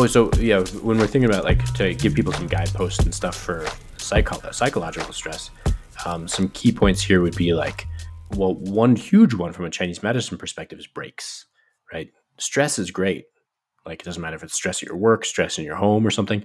Oh, so yeah, when we're thinking about like to give people some guideposts and stuff for psycho- psychological stress, um, some key points here would be like, well, one huge one from a Chinese medicine perspective is breaks, right? Stress is great. Like it doesn't matter if it's stress at your work, stress in your home, or something,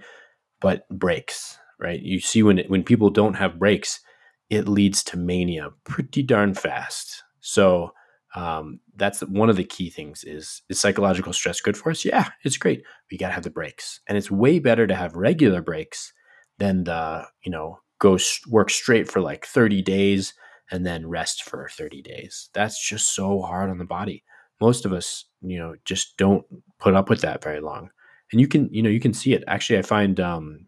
but breaks, right? You see when when people don't have breaks, it leads to mania pretty darn fast. So um, that's one of the key things is is psychological stress good for us? Yeah it's great. We got to have the breaks. And it's way better to have regular breaks than the you know go work straight for like 30 days and then rest for 30 days. That's just so hard on the body. Most of us you know just don't put up with that very long. And you can you know you can see it. Actually i find um,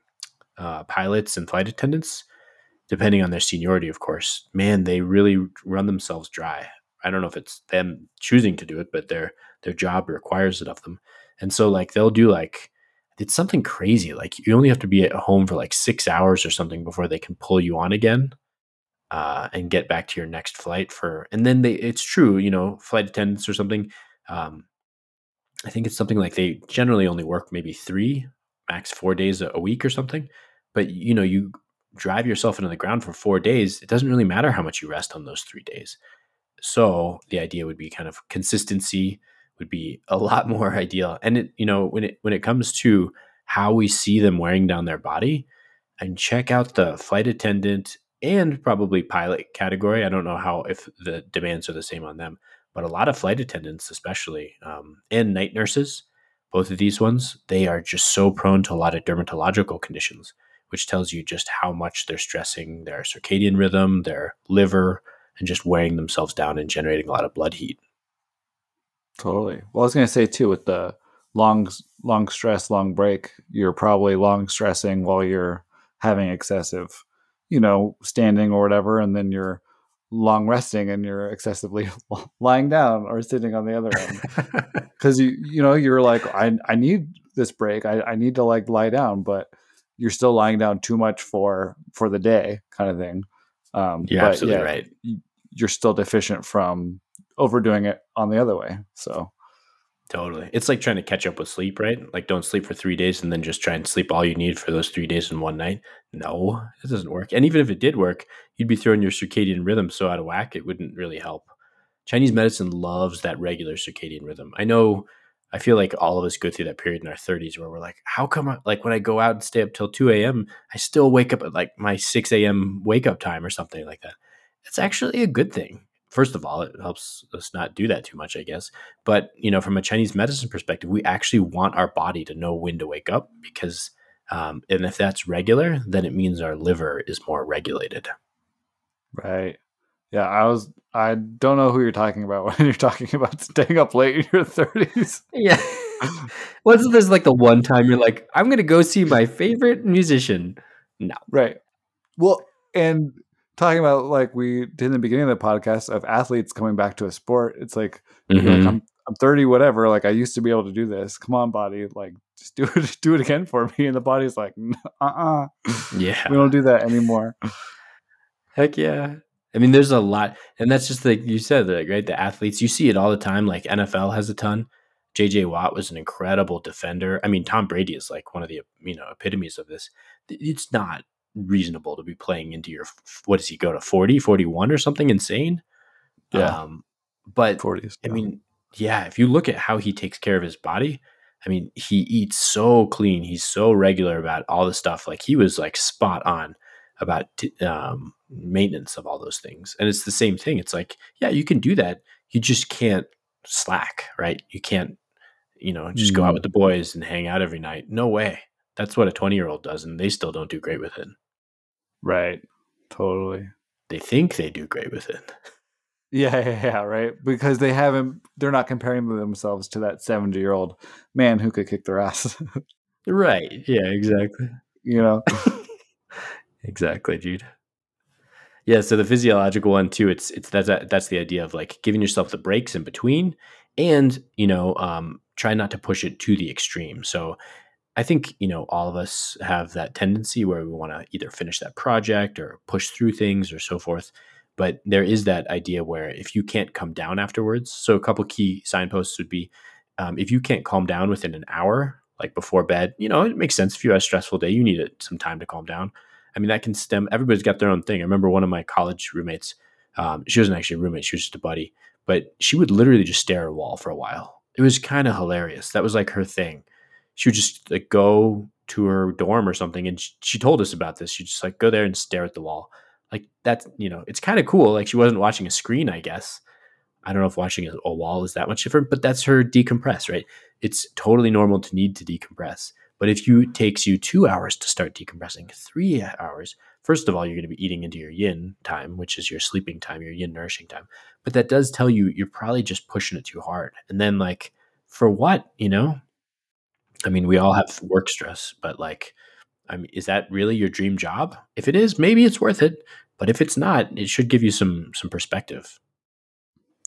uh, pilots and flight attendants depending on their seniority of course man they really run themselves dry I don't know if it's them choosing to do it, but their their job requires it of them. And so like they'll do like it's something crazy. Like you only have to be at home for like six hours or something before they can pull you on again. Uh, and get back to your next flight for and then they it's true you know flight attendants or something um, i think it's something like they generally only work maybe three max four days a week or something but you know you drive yourself into the ground for four days it doesn't really matter how much you rest on those three days so the idea would be kind of consistency would be a lot more ideal. And it, you know, when it when it comes to how we see them wearing down their body, and check out the flight attendant and probably pilot category. I don't know how if the demands are the same on them, but a lot of flight attendants, especially, um, and night nurses, both of these ones, they are just so prone to a lot of dermatological conditions, which tells you just how much they're stressing their circadian rhythm, their liver, and just wearing themselves down and generating a lot of blood heat. Totally. Well, I was going to say too, with the long, long stress, long break, you're probably long stressing while you're having excessive, you know, standing or whatever, and then you're long resting and you're excessively lying down or sitting on the other end because you you know you're like I I need this break I I need to like lie down but you're still lying down too much for for the day kind of thing. Um, you're absolutely yeah, right you're still deficient from overdoing it on the other way. So totally. It's like trying to catch up with sleep, right? Like don't sleep for three days and then just try and sleep all you need for those three days in one night. No, it doesn't work. And even if it did work, you'd be throwing your circadian rhythm so out of whack, it wouldn't really help. Chinese medicine loves that regular circadian rhythm. I know I feel like all of us go through that period in our 30s where we're like, how come, I, like, when I go out and stay up till 2 a.m., I still wake up at like my 6 a.m. wake up time or something like that it's actually a good thing. First of all, it helps us not do that too much, I guess. But you know, from a Chinese medicine perspective, we actually want our body to know when to wake up because, um, and if that's regular, then it means our liver is more regulated. Right. Yeah, I was. I don't know who you're talking about when you're talking about staying up late in your thirties. Yeah. What's this like the one time you're like, I'm gonna go see my favorite musician? No. Right. Well, and talking about like we did in the beginning of the podcast of athletes coming back to a sport. It's like, mm-hmm. like I'm I'm 30, whatever. Like I used to be able to do this. Come on, body. Like just do it, do it again for me. And the body's like, uh uh Yeah. We don't do that anymore. Heck yeah. I mean, there's a lot, and that's just like you said, like, right? The athletes, you see it all the time. Like NFL has a ton. JJ Watt was an incredible defender. I mean, Tom Brady is like one of the you know epitomes of this. It's not reasonable to be playing into your what does he go to 40 41 or something insane? Yeah. Um, but 40s i mean yeah if you look at how he takes care of his body i mean he eats so clean he's so regular about all the stuff like he was like spot on about um, maintenance of all those things and it's the same thing it's like yeah you can do that you just can't slack right? You can't you know just go out mm. with the boys and hang out every night no way that's what a 20 year old does and they still don't do great with it Right. Totally. They think they do great with it. Yeah, yeah, yeah, right. Because they haven't they're not comparing themselves to that 70 year old man who could kick their ass. right. Yeah, exactly. You know? exactly, dude. Yeah, so the physiological one too, it's it's that's that's the idea of like giving yourself the breaks in between and, you know, um, try not to push it to the extreme. So I think, you know, all of us have that tendency where we want to either finish that project or push through things or so forth. But there is that idea where if you can't come down afterwards, so a couple key signposts would be um, if you can't calm down within an hour, like before bed. You know, it makes sense if you have a stressful day, you need some time to calm down. I mean, that can stem. Everybody's got their own thing. I remember one of my college roommates. Um, she wasn't actually a roommate; she was just a buddy. But she would literally just stare at a wall for a while. It was kind of hilarious. That was like her thing. She would just like go to her dorm or something, and she, she told us about this. She just like go there and stare at the wall. Like that's you know, it's kind of cool. Like she wasn't watching a screen, I guess. I don't know if watching a, wall is that much different, but that's her decompress, right? It's totally normal to need to decompress. But if you it takes you two hours to start decompressing, three hours, first of all, you're going to be eating into your yin time, which is your sleeping time, your yin nourishing time. But that does tell you you're probably just pushing it too hard. And then, like, for what, you know? I mean, we all have work stress, but like, I mean, is that really your dream job? If it is, maybe it's worth it. But if it's not, it should give you some some perspective.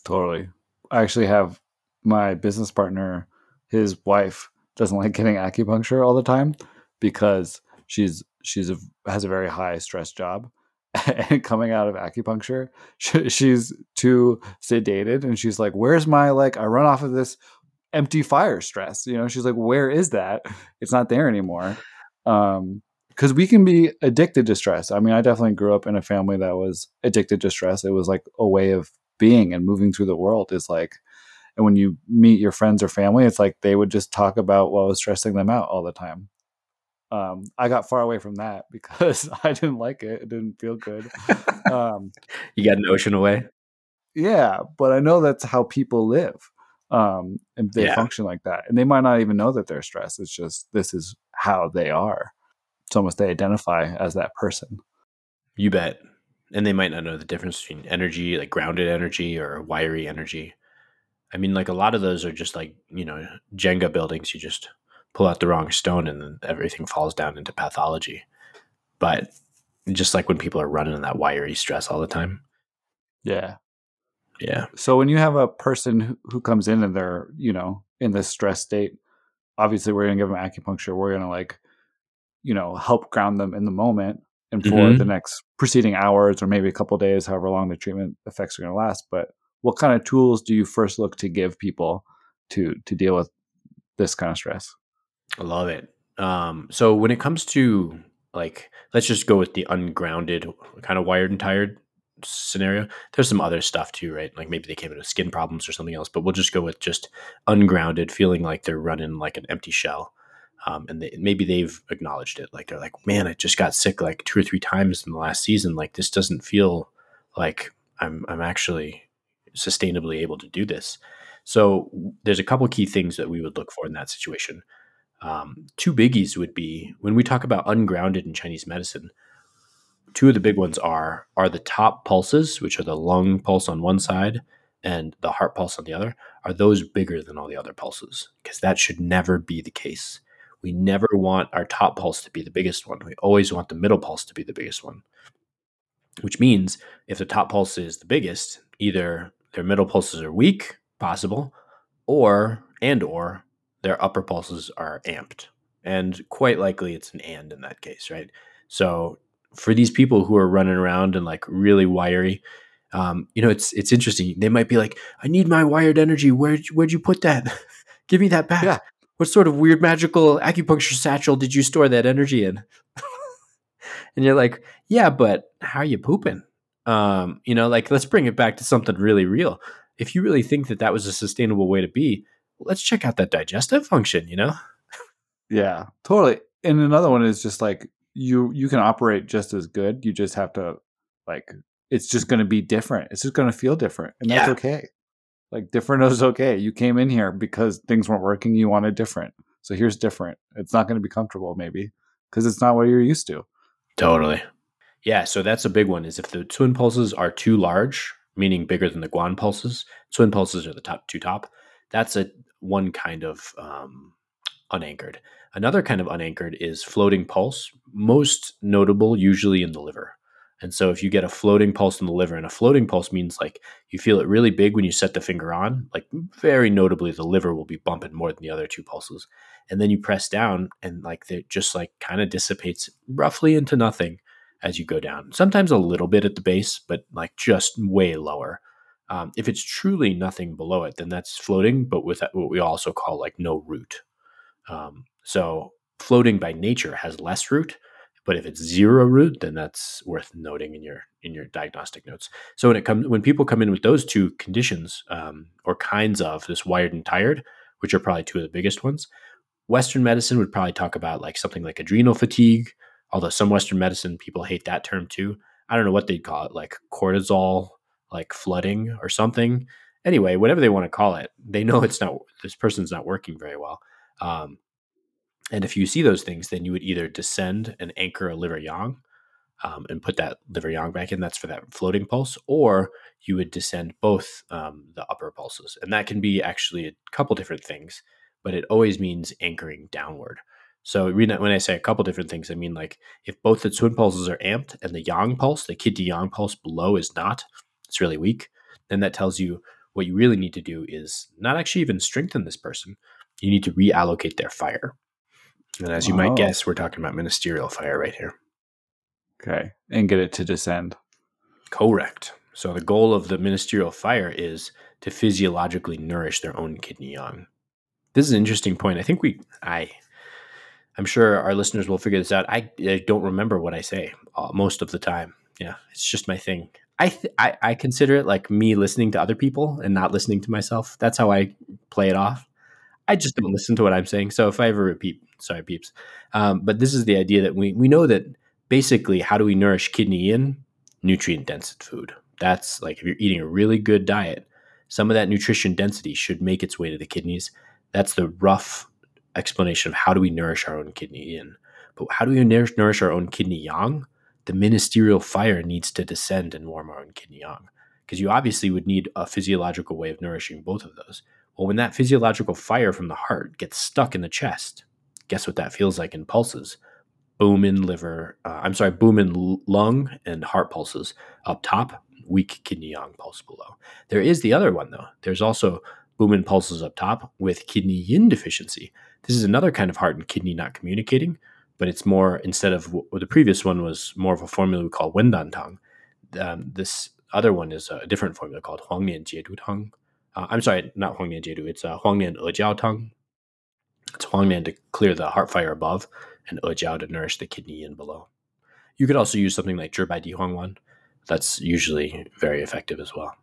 Totally. I actually have my business partner, his wife doesn't like getting acupuncture all the time because she's she's a, has a very high stress job and coming out of acupuncture she, she's too sedated and she's like where's my like i run off of this empty fire stress you know? She's like where is that? It's not there anymore. Um because we can be addicted to stress. I mean i definitely grew up in a family that was addicted to stress. It was like a way of being and moving through the world is like and when you meet your friends or family it's like they would just talk about what was stressing them out all the time. Um, i got far away from that because i didn't like it. It didn't feel good. Um, you got an ocean away? Yeah but i know that's how people live um, and they yeah. function like that and they might not even know that they're stressed it's just this is how they are it's almost they identify as that person you bet and they might not know the difference between energy, like grounded energy or wiry energy. I mean, like a lot of those are just like, you know, Jenga buildings. You just pull out the wrong stone and then everything falls down into pathology. But just like when people are running in that wiry stress all the time. Yeah. Yeah. So when you have a person who comes in and they're, you know, in this stress state, obviously we're going to give them acupuncture. We're going to like, you know, help ground them in the moment and for mm-hmm. the next preceding hours or maybe a couple days, however long the treatment effects are going to last. But what kind of tools do you first look to give people to to deal with this kind of stress? I love it. Um, so when it comes to like, let's just go with the ungrounded, kind of wired and tired scenario. There's some other stuff too, right? Like maybe they came in with skin problems or something else, but we'll just go with just ungrounded, feeling like they're running like an empty shell um, and they, maybe they've acknowledged it. Like they're like, man, I just got sick like two or three times in the last season. Like this doesn't feel like I'm I'm actually sustainably able to do this. So there's a couple key things that we would look for in that situation. Um, two biggies would be when we talk about ungrounded in Chinese medicine. Two of the big ones are are the top pulses, which are the lung pulse on one side and the heart pulse on the other. Are those bigger than all the other pulses? Because that should never be the case we never want our top pulse to be the biggest one. We always want the middle pulse to be the biggest one. Which means if the top pulse is the biggest, either their middle pulses are weak, possible, or and or their upper pulses are amped. And quite likely it's an and in that case, right? So for these people who are running around and like really wiry, um, you know, it's it's interesting. They might be like, "I need my wired energy. Where where'd you put that? Give me that back." Yeah what sort of weird magical acupuncture satchel did you store that energy in? and you're like, yeah, but how are you pooping? Um, you know, like let's bring it back to something really real. If you really think that that was a sustainable way to be, let's check out that digestive function. You know? Yeah, totally. And another one is just like you you can operate just as good. You just have to like it's just going to be different. It's just going to feel different, and that's yeah. okay. Like different is okay. You came in here because things weren't working. You wanted different. So here's different. It's not going to be comfortable, maybe, because it's not what you're used to. Totally. Yeah. So that's a big one. Is if the cun pulses are too large, meaning bigger than the guan pulses, cun pulses are the top two top. That's a one kind of um, unanchored. Another kind of unanchored is floating pulse, most notable usually in the liver. And so if you get a floating pulse in the liver, and a floating pulse means like you feel it really big when you set the finger on, like very notably the liver will be bumping more than the other two pulses. And then you press down and like it just like kind of dissipates roughly into nothing as you go down. Sometimes a little bit at the base, but like just way lower. Um, if it's truly nothing below it, then that's floating, but with what we also call like no root. Um, So floating by nature has less root, but if it's zero root, then that's worth noting in your in your diagnostic notes. So when it comes when people come in with those two conditions um, or kinds of this wired and tired, which are probably two of the biggest ones, Western medicine would probably talk about like something like adrenal fatigue. Although some Western medicine people hate that term too. I don't know what they'd call it, like cortisol, like flooding or something. Anyway, whatever they want to call it, they know it's not. This person's not working very well. Um, and if you see those things, then you would either descend and anchor a liver yang um, and put that liver yang back in. That's for that floating pulse. Or you would descend both um, the upper pulses. And that can be actually a couple different things, but it always means anchoring downward. So when I say a couple different things, I mean like if both the cun pulses are amped and the yang pulse, the kidney yang pulse below is not, it's really weak, then that tells you what you really need to do is not actually even strengthen this person. You need to reallocate their fire. And as you oh. might guess, we're talking about ministerial fire right here. Okay. And get it to descend. Correct. So the goal of the ministerial fire is to physiologically nourish their own kidney yang. This is an interesting point. I think we, I, I'm sure our listeners will figure this out. I, I don't remember what I say uh, most of the time. Yeah, it's just my thing. I, th- I I consider it like me listening to other people and not listening to myself. That's how I play it off. I just don't listen to what I'm saying. So if I ever repeat, sorry, peeps. Um, but this is the idea that we we know that basically how do we nourish kidney yin Nutrient dense food. That's like if you're eating a really good diet, some of that nutrition density should make its way to the kidneys. That's the rough explanation of how do we nourish our own kidney yin. But how do we nourish, nourish our own kidney yang? The ministerial fire needs to descend and warm our own kidney yang because you obviously would need a physiological way of nourishing both of those. Well, when that physiological fire from the heart gets stuck in the chest, guess what that feels like in pulses? Boom in liver, uh, I'm sorry, boom in lung and heart pulses up top, weak kidney yang pulse below. There is the other one though. There's also boom in pulses up top with kidney yin deficiency. This is another kind of heart and kidney not communicating, but it's more instead of the previous one was more of a formula we call Wendan Tang. Um, this other one is a different formula called Huanglian Jiedu Tang, uh, I'm sorry, not Huanglian Jiedu. It's uh, Huanglian Ejiao Tang. It's Huanglian to clear the heart fire above, and Ejiao to nourish the kidney yin below. You could also use something like Zhibai Di Huangwan. That's usually very effective as well.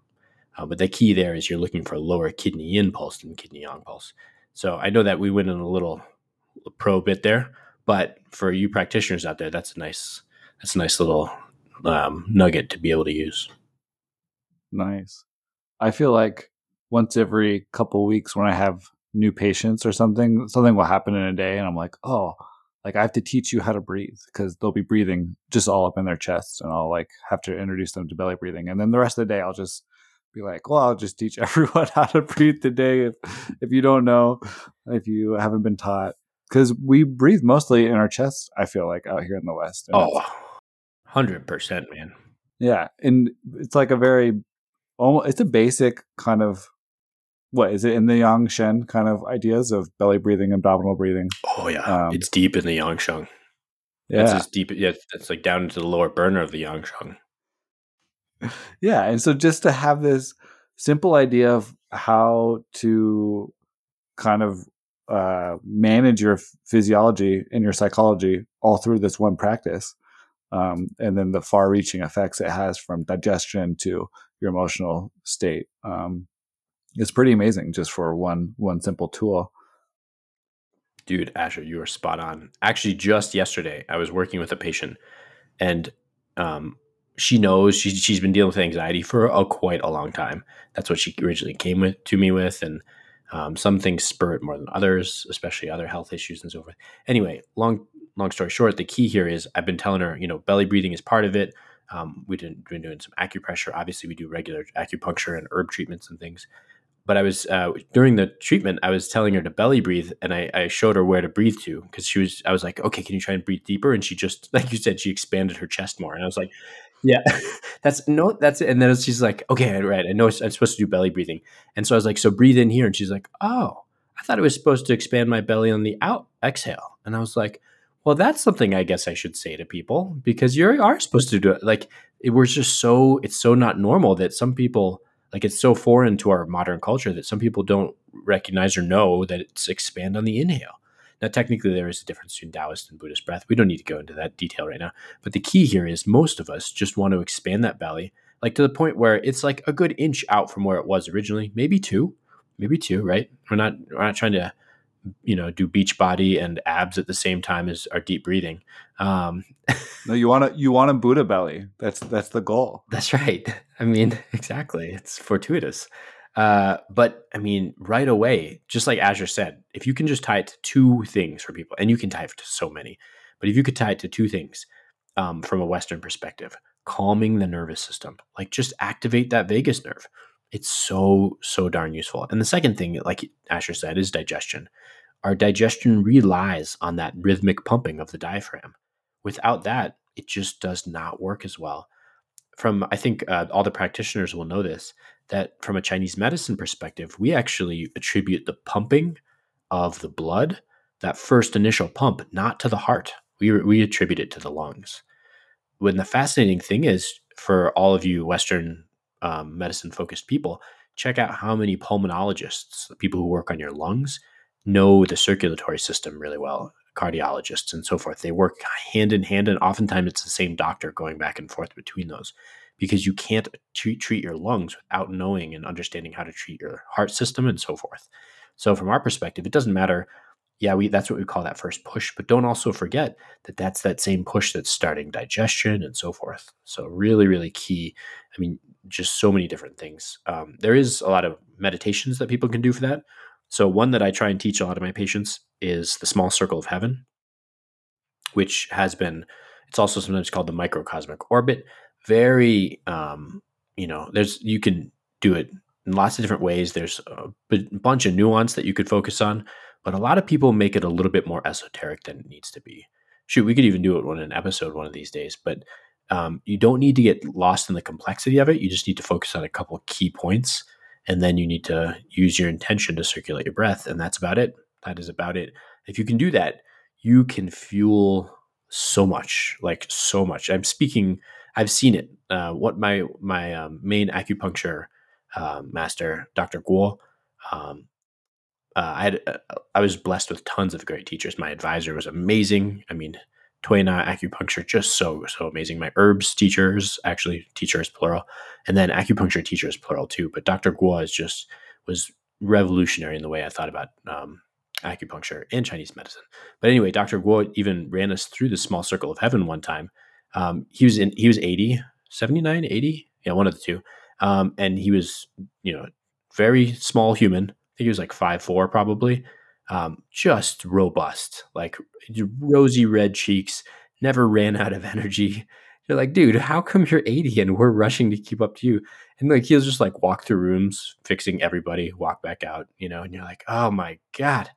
Uh, but the key there is you're looking for lower kidney yin pulse than kidney yang pulse. So I know that we went in a little pro bit there, but for you practitioners out there, that's a nice that's a nice little um, nugget to be able to use. Nice. I feel like once every couple weeks when I have new patients or something, something will happen in a day, and I'm like, oh, like I have to teach you how to breathe because they'll be breathing just all up in their chest, and I'll like have to introduce them to belly breathing, and then the rest of the day I'll just be like, well, I'll just teach everyone how to breathe today if if you don't know, if you haven't been taught, because we breathe mostly in our chest. I feel like out here in the West. Oh, 100 percent, man. Yeah, and it's like a very, it's a basic kind of what is it in the Yang Sheng kind of ideas of belly breathing, abdominal breathing? Oh yeah, um, it's deep in the Yang Sheng. Yeah, it's as deep. Yeah, it's like down into the lower burner of the Yang Sheng. Yeah, and so just to have this simple idea of how to kind of uh, manage your physiology and your psychology all through this one practice, um, and then the far-reaching effects it has from digestion to your emotional state. Um, it's pretty amazing just for one one simple tool. Dude, Asher, you are spot on. Actually, just yesterday, I was working with a patient, and um, she knows she's she's been dealing with anxiety for a quite a long time. That's what she originally came with to me with, and um, some things spur it more than others, especially other health issues and so forth. Anyway, long long story short, the key here is I've been telling her, you know, belly breathing is part of it. Um, we've been doing some acupressure. Obviously, we do regular acupuncture and herb treatments and things but I was uh, during the treatment, I was telling her to belly breathe, and I, I showed her where to breathe to because she was. I was like, "Okay, can you try and breathe deeper?" And she just, like you said, she expanded her chest more, and I was like, "Yeah, that's no, that's it." And then she's like, "Okay, right, I know I'm supposed to do belly breathing," and so I was like, "So breathe in here," and she's like, "Oh, I thought it was supposed to expand my belly on the out exhale," and I was like, "Well, that's something I guess I should say to people because you are supposed to do it." Like it was just so it's so not normal that some people like it's so foreign to our modern culture that some people don't recognize or know that it's expand on the inhale. Now, technically, there is a difference between Taoist and Buddhist breath. We don't need to go into that detail right now. But the key here is most of us just want to expand that belly, like to the point where it's like a good inch out from where it was originally, maybe two, maybe two, right? We're not we're not trying to you know do beach body and abs at the same time as our deep breathing. Um no you want to you want a buddha belly. That's that's the goal. That's right. I mean exactly. It's fortuitous. Uh but i mean right away just like Asher said if you can just tie it to two things for people and you can tie it to so many but if you could tie it to two things um, from a western perspective calming the nervous system like just activate that vagus nerve. It's so so darn useful. And the second thing like asher said is digestion our digestion relies on that rhythmic pumping of the diaphragm. Without that it just does not work as well. From i think uh, all the practitioners will know this that from a chinese medicine perspective we actually attribute the pumping of the blood that first initial pump not to the heart. We, we attribute it to the lungs. When the fascinating thing is for all of you western um, medicine focused people, check out how many pulmonologists, the people who work on your lungs, know the circulatory system really well, cardiologists and so forth. They work hand in hand, and oftentimes it's the same doctor going back and forth between those because you can't treat, treat your lungs without knowing and understanding how to treat your heart system and so forth. So, from our perspective, it doesn't matter yeah, we that's what we call that first push. But don't also forget that that's that same push that's starting digestion and so forth. So really, really key. I mean, just so many different things. Um, there is a lot of meditations that people can do for that. So one that I try and teach a lot of my patients is the small circle of heaven, which has been. It's also sometimes called the microcosmic orbit. Very, um, you know, there's you can do it in lots of different ways. There's a b- bunch of nuance that you could focus on but a lot of people make it a little bit more esoteric than it needs to be. Shoot, we could even do it on an episode one of these days, but um, you don't need to get lost in the complexity of it. You just need to focus on a couple key points, and then you need to use your intention to circulate your breath, and that's about it. That is about it. If you can do that, you can fuel so much, like so much. I'm speaking. I've seen it. Uh, what my my um, main acupuncture uh, master, Dr. Guo, um, uh, I had uh, I was blessed with tons of great teachers. My advisor was amazing. I mean, Tuina acupuncture just so so amazing. My herbs teachers, actually teachers plural, and then acupuncture teachers plural too. But Dr. Guo is just was revolutionary in the way I thought about um, acupuncture and Chinese medicine. But anyway, Dr. Guo even ran us through the small circle of heaven one time. Um, he was in he was 80, 79, 80, yeah, one of the two. Um, and he was, you know, very small human, I think he was like five four probably. Um, just robust, like rosy red cheeks, never ran out of energy. You're like, dude, how come you're 80 and we're rushing to keep up to you? And like he'll just like walk through rooms, fixing everybody, walk back out, you know, and you're like, oh my God,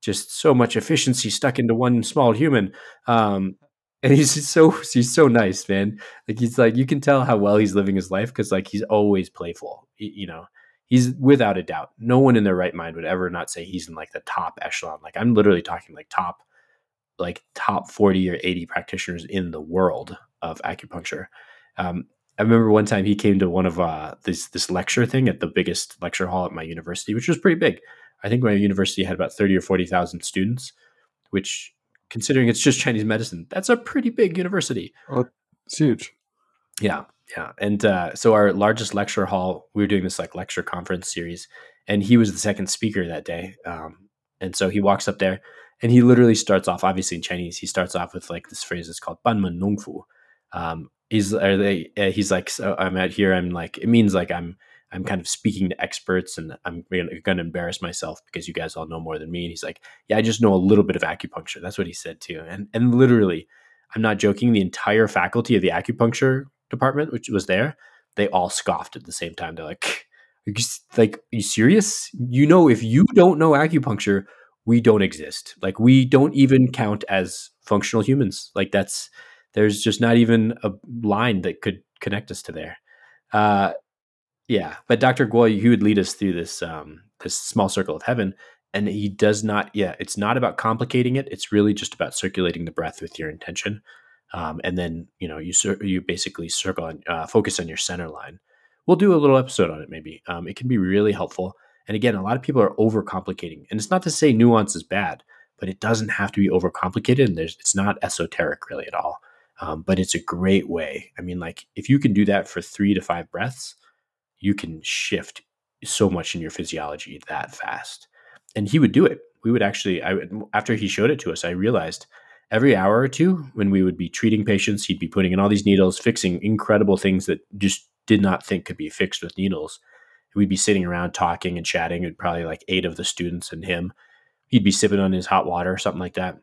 just so much efficiency stuck into one small human. Um, and he's so he's so nice, man. Like he's like you can tell how well he's living his life because like he's always playful, you know he's without a doubt. No one in their right mind would ever not say he's in like the top echelon. Like I'm literally talking like top, like top 40 or 80 practitioners in the world of acupuncture. Um, I remember one time he came to one of uh, this this lecture thing at the biggest lecture hall at my university, which was pretty big. I think my university had about thirty or forty thousand students, which, considering it's just Chinese medicine, that's a pretty big university. Oh, it's huge. Yeah, yeah. And uh, so our largest lecture hall, we were doing this like lecture conference series, and he was the second speaker that day. Um, and so he walks up there and he literally starts off, obviously in Chinese, he starts off with like this phrase is called Banmen Nongfu. Um, he's, they, uh, he's like, so I'm out here. I'm like, it means like I'm, I'm kind of speaking to experts and I'm going to embarrass myself because you guys all know more than me. And he's like, yeah, I just know a little bit of acupuncture. That's what he said too. And, and literally, I'm not joking. The entire faculty of the acupuncture department, which was there, they all scoffed at the same time. They're like, are you, like, are you serious? You know, if you don't know acupuncture, we don't exist. Like, we don't even count as functional humans. Like, that's there's just not even a line that could connect us to there. Uh, yeah, but Dr. Guo, he would lead us through this um, this small circle of heaven, and he does not. Yeah, it's not about complicating it. It's really just about circulating the breath with your intention um, and then you know you you basically circle on uh, focus on your center line. We'll do a little episode on it maybe. Um, it can be really helpful. And again, a lot of people are overcomplicating, and it's not to say nuance is bad, but it doesn't have to be overcomplicated. And there's it's not esoteric really at all. Um, but it's a great way. I mean, like if you can do that for three to five breaths, you can shift so much in your physiology that fast. And he would do it. We would actually, I would, after he showed it to us, I realized every hour or two when we would be treating patients, he'd be putting in all these needles, fixing incredible things that just did not think could be fixed with needles. We'd be sitting around talking and chatting, probably like eight of the students and him. He'd be sipping on his hot water or something like that.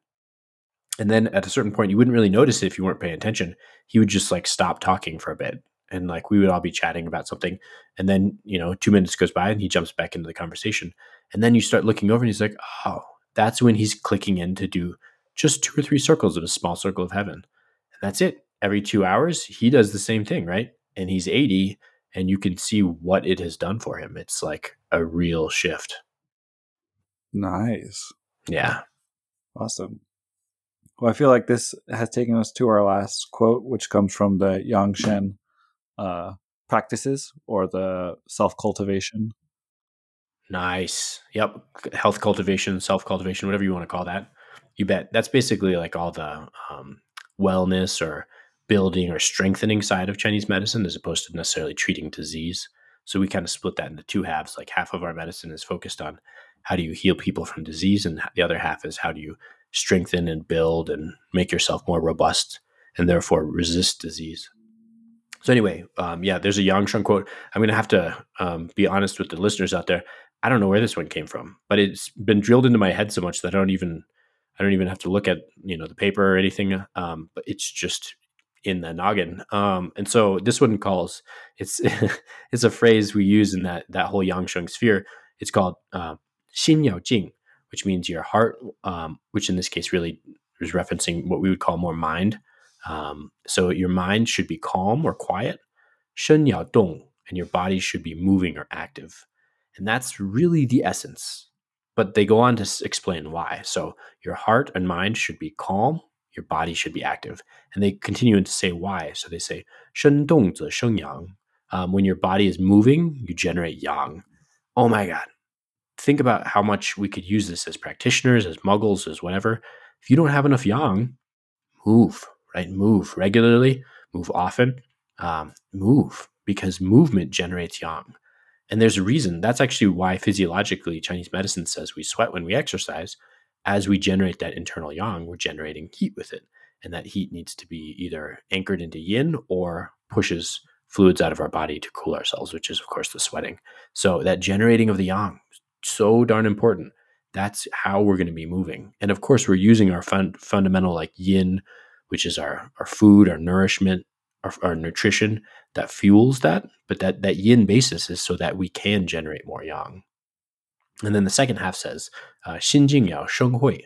And then at a certain point, you wouldn't really notice it if you weren't paying attention. He would just like stop talking for a bit. And like we would all be chatting about something. And then, you know, two minutes goes by and he jumps back into the conversation. And then you start looking over and he's like, oh, that's when he's clicking in to do just two or three circles of a small circle of heaven. And that's it. Every two hours, he does the same thing, right? And he's 80 and you can see what it has done for him. It's like a real shift. Nice. Yeah. Awesome. Well, I feel like this has taken us to our last quote, which comes from the Yang Sheng uh, practices or the self cultivation. Nice. Yep. Health cultivation, self cultivation, whatever you want to call that. You bet. That's basically like all the um, wellness or building or strengthening side of Chinese medicine as opposed to necessarily treating disease. So we kind of split that into two halves. Like half of our medicine is focused on how do you heal people from disease, and the other half is how do you strengthen and build and make yourself more robust and therefore resist disease. So anyway, um, yeah, there's a Yang quote. I'm going to have to um, be honest with the listeners out there. I don't know where this one came from, but it's been drilled into my head so much that I don't even I don't even have to look at you know the paper or anything. Um, but it's just in the noggin. Um, and so this one calls it's it's a phrase we use in that that whole Yangsheng sphere. It's called uh, Xin Yao Jing, which means your heart, um, which in this case really is referencing what we would call more mind. Um, so your mind should be calm or quiet. Shen Yao Dong, and your body should be moving or active. And that's really the essence. But they go on to explain why. So your heart and mind should be calm, your body should be active. And they continue to say why. So they say, Shen Dong Ze Sheng Yang. Um, when your body is moving, you generate yang. Oh my God think about how much we could use this as practitioners, as muggles, as whatever. If you don't have enough yang, move, right? Move regularly, move often, um, move because movement generates yang. And there's a reason. That's actually why physiologically Chinese medicine says we sweat when we exercise. As we generate that internal yang, we're generating heat with it. And that heat needs to be either anchored into yin or pushes fluids out of our body to cool ourselves, which is, of course, the sweating. So that generating of the yang, so darn important. That's how we're going to be moving. And of course, we're using our fun, fundamental like yin, which is our, our food, our nourishment, our, our nutrition that fuels that. But that, that yin basis is so that we can generate more yang. And then the second half says, uh, Xin Jing Yao Sheng Hui.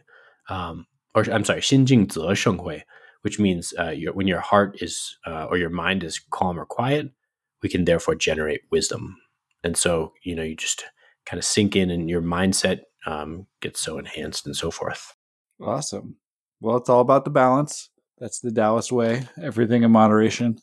Um, or I'm sorry, Xin Jing Ze Sheng Hui, which means uh, your, when your heart is uh, or your mind is calm or quiet, we can therefore generate wisdom. And so, you know, you just kind of sink in and your mindset um, gets so enhanced and so forth. Awesome. Well, it's all about the balance. That's the Taoist way. Everything in moderation.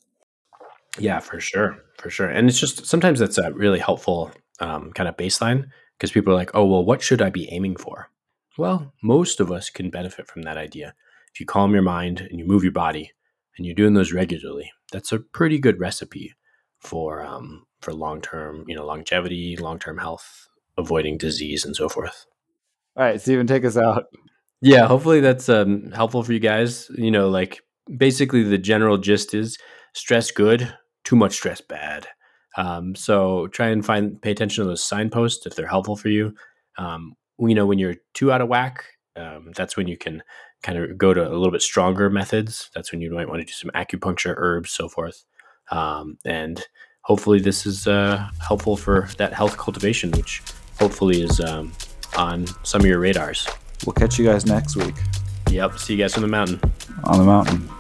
Yeah, for sure, for sure. And it's just sometimes that's a really helpful um, kind of baseline because people are like, "Oh, well, what should I be aiming for?" Well, most of us can benefit from that idea. If you calm your mind and you move your body, and you're doing those regularly, that's a pretty good recipe for um, for long term, you know, longevity, long term health, avoiding disease and so forth. All right, Stephen, take us out. Yeah, hopefully that's um, helpful for you guys. You know, like basically the general gist is stress good, too much stress bad. Um, so try and find pay attention to those signposts if they're helpful for you. Um, you know, when you're too out of whack, um, that's when you can kind of go to a little bit stronger methods. That's when you might want to do some acupuncture, herbs, so forth. Um, and hopefully, this is uh, helpful for that health cultivation, which hopefully is um, on some of your radars. We'll catch you guys next week. Yep. See you guys on the mountain. On the mountain.